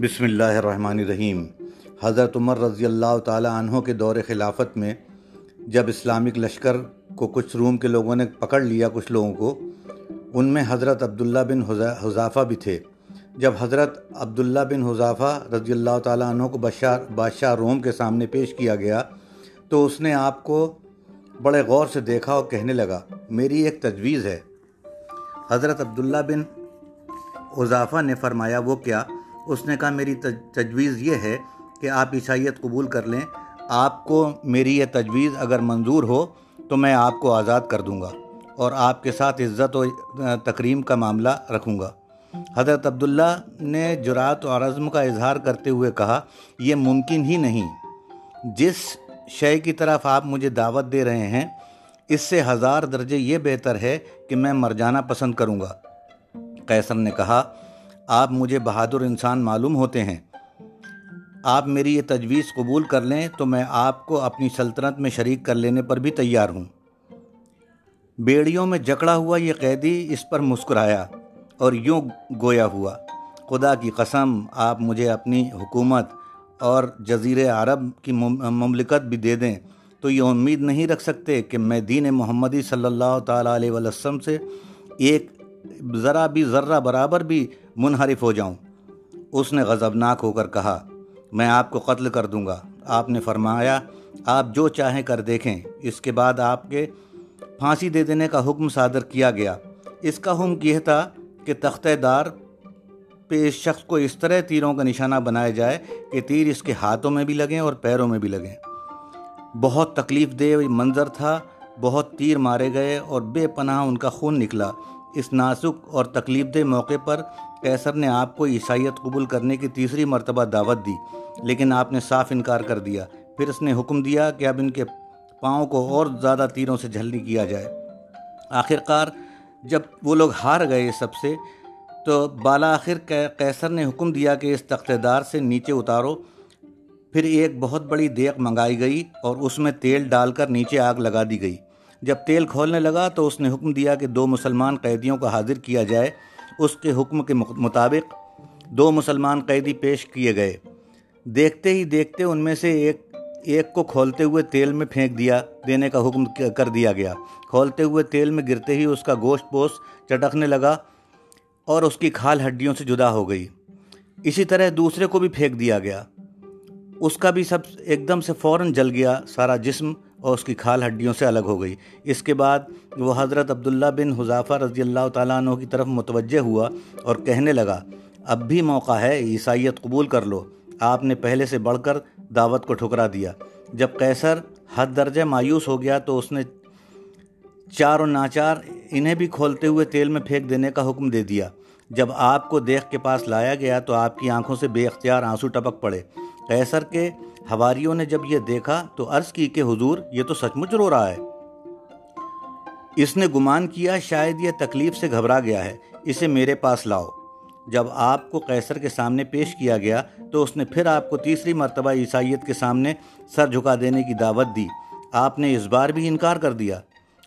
بسم اللہ الرحمن الرحیم۔ حضرت عمر رضی اللہ تعالی عنہ کے دور خلافت میں جب اسلامک لشکر کو کچھ روم کے لوگوں نے پکڑ لیا، کچھ لوگوں کو، ان میں حضرت عبداللہ بن حضافہ بھی تھے۔ جب حضرت عبداللہ بن حضافہ رضی اللہ تعالیٰ عنہ کو بادشاہ بادشاہ روم کے سامنے پیش کیا گیا، تو اس نے آپ کو بڑے غور سے دیکھا اور کہنے لگا، میری ایک تجویز ہے۔ حضرت عبداللہ بن اضافہ نے فرمایا، وہ کیا؟ اس نے کہا میری تجویز یہ ہے کہ آپ عیسائیت قبول کر لیں۔ آپ کو میری یہ تجویز اگر منظور ہو تو میں آپ کو آزاد کر دوں گا اور آپ کے ساتھ عزت و تکریم کا معاملہ رکھوں گا۔ حضرت عبداللہ نے جرات و عزم کا اظہار کرتے ہوئے کہا، یہ ممکن ہی نہیں۔ جس شے کی طرف آپ مجھے دعوت دے رہے ہیں، اس سے ہزار درجے یہ بہتر ہے کہ میں مر جانا پسند کروں گا۔ قیصر نے کہا آپ مجھے بہادر انسان معلوم ہوتے ہیں۔ آپ میری یہ تجویز قبول کر لیں تو میں آپ کو اپنی سلطنت میں شریک کر لینے پر بھی تیار ہوں۔ بیڑیوں میں جکڑا ہوا یہ قیدی اس پر مسکرایا اور یوں گویا ہوا، خدا کی قسم، آپ مجھے اپنی حکومت اور جزیر عرب کی مملکت بھی دے دیں۔ تو یہ امید نہیں رکھ سکتے کہ میں دین محمدی صلی اللہ تعالیٰ علیہ وسلم سے ایک ذرا بھی ذرہ برابر بھی منحرف ہو جاؤں۔ اس نے غضبناک ہو کر کہا، میں آپ کو قتل کر دوں گا۔ آپ نے فرمایا، آپ جو چاہیں کر دیکھیں۔ اس کے بعد آپ کے پھانسی دے دینے کا حکم صادر کیا گیا۔ اس کا حکم یہ تھا کہ تختہ دار پہ اس شخص کو اس طرح تیروں کا نشانہ بنایا جائے کہ تیر اس کے ہاتھوں میں بھی لگیں اور پیروں میں بھی لگیں۔ بہت تکلیف دہ منظر تھا، بہت تیر مارے گئے اور بے پناہ ان کا خون نکلا۔ اس نازک اور تکلیف دہ موقع پر کیسر نے آپ کو عیسائیت قبول کرنے کی تیسری مرتبہ دعوت دی، لیکن آپ نے صاف انکار کر دیا۔ پھر اس نے حکم دیا کہ اب ان کے پاؤں کو اور زیادہ تیروں سے جھلنی کیا جائے۔ آخر کار جب وہ لوگ ہار گئے سب سے، تو بالا آخر کیسر نے حکم دیا کہ اس تختہ دار سے نیچے اتارو۔ پھر ایک بہت بڑی دیکھ منگائی گئی اور اس میں تیل ڈال کر نیچے آگ لگا دی گئی۔ جب تیل کھولنے لگا تو اس نے حکم دیا کہ دو مسلمان قیدیوں کو حاضر کیا جائے۔ اس کے حکم کے مطابق دو مسلمان قیدی پیش کیے گئے۔ دیکھتے ہی دیکھتے ان میں سے ایک ایک کو کھولتے ہوئے تیل میں پھینک دیا، دینے کا حکم کر دیا گیا۔ کھولتے ہوئے تیل میں گرتے ہی اس کا گوشت پوست چٹکنے لگا اور اس کی کھال ہڈیوں سے جدا ہو گئی۔ اسی طرح دوسرے کو بھی پھینک دیا گیا۔ اس کا بھی سب ایک دم سے فوراً جل گیا، سارا جسم اور اس کی کھال ہڈیوں سے الگ ہو گئی۔ اس کے بعد وہ حضرت عبداللہ بن حضافہ رضی اللہ تعالیٰ عنہ کی طرف متوجہ ہوا اور کہنے لگا، اب بھی موقع ہے عیسائیت قبول کر لو۔ آپ نے پہلے سے بڑھ کر دعوت کو ٹھکرا دیا۔ جب قیصر حد درجہ مایوس ہو گیا تو اس نے چار و ناچار انہیں بھی کھولتے ہوئے تیل میں پھینک دینے کا حکم دے دیا۔ جب آپ کو دیکھ کے پاس لایا گیا تو آپ کی آنکھوں سے بے اختیار آنسو ٹپک پڑے۔ قیصر کے ہواریوں نے جب یہ دیکھا تو عرض کی کہ حضور، یہ تو سچ مچ رو رہا ہے۔ اس نے گمان کیا، شاید یہ تکلیف سے گھبرا گیا ہے۔ اسے میرے پاس لاؤ۔ جب آپ کو قیصر کے سامنے پیش کیا گیا تو اس نے پھر آپ کو تیسری مرتبہ عیسائیت کے سامنے سر جھکا دینے کی دعوت دی۔ آپ نے اس بار بھی انکار کر دیا۔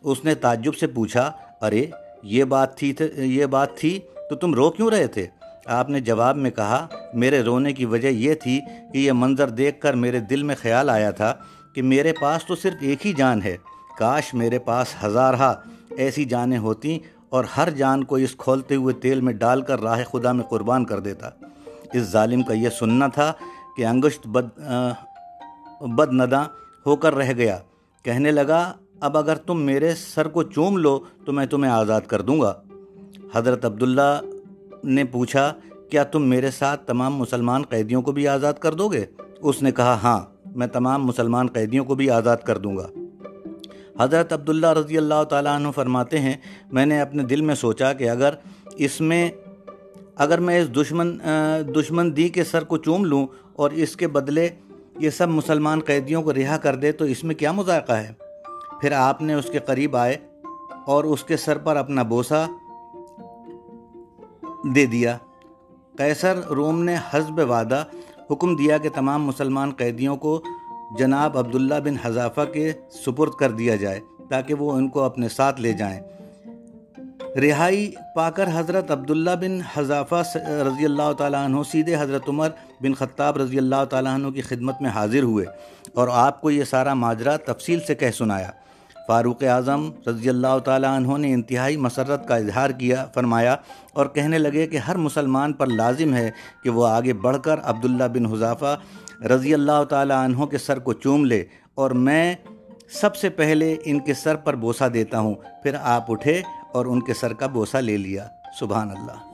اس نے تعجب سے پوچھا، ارے، یہ بات تھی یہ بات تھی تو تم رو کیوں رہے تھے؟ آپ نے جواب میں کہا، میرے رونے کی وجہ یہ تھی کہ یہ منظر دیکھ کر میرے دل میں خیال آیا تھا کہ میرے پاس تو صرف ایک ہی جان ہے۔ کاش میرے پاس ہزارہ ایسی جانیں ہوتیں اور ہر جان کو اس کھولتے ہوئے تیل میں ڈال کر راہ خدا میں قربان کر دیتا۔ اس ظالم کا یہ سننا تھا کہ انگشت بد بد نداں ہو کر رہ گیا۔ کہنے لگا، اب اگر تم میرے سر کو چوم لو تو میں تمہیں آزاد کر دوں گا۔ حضرت عبداللہ نے پوچھا، کیا تم میرے ساتھ تمام مسلمان قیدیوں کو بھی آزاد کر دو گے؟ اس نے کہا ہاں میں تمام مسلمان قیدیوں کو بھی آزاد کر دوں گا۔ حضرت عبداللہ رضی اللہ تعالیٰ عنہ فرماتے ہیں، میں نے اپنے دل میں سوچا کہ اگر اس میں، اگر میں اس دشمن دشمن دی کے سر کو چوم لوں اور اس کے بدلے یہ سب مسلمان قیدیوں کو رہا کر دے، تو اس میں کیا مذائقہ ہے؟ پھر آپ نے اس کے قریب آئے اور اس کے سر پر اپنا بوسہ دے دیا۔ قیصر روم نے حزب وعدہ حکم دیا کہ تمام مسلمان قیدیوں کو جناب عبداللہ بن حضافہ کے سپرد کر دیا جائے تاکہ وہ ان کو اپنے ساتھ لے جائیں۔ رہائی پا کر حضرت عبداللہ بن حضافہ رضی اللہ تعالیٰ عنہ سیدھے حضرت عمر بن خطاب رضی اللہ تعالیٰ عنہ کی خدمت میں حاضر ہوئے اور آپ کو یہ سارا ماجرا تفصیل سے کہہ سنایا۔ فاروق اعظم رضی اللہ تعالیٰ عنہ نے انتہائی مسرت کا اظہار کیا، فرمایا، اور کہنے لگے کہ ہر مسلمان پر لازم ہے کہ وہ آگے بڑھ کر عبداللہ بن حضافہ رضی اللہ تعالیٰ عنہ کے سر کو چوم لے، اور میں سب سے پہلے ان کے سر پر بوسہ دیتا ہوں، پھر آپ اٹھے اور ان کے سر کا بوسہ لے لیا۔ سبحان اللہ۔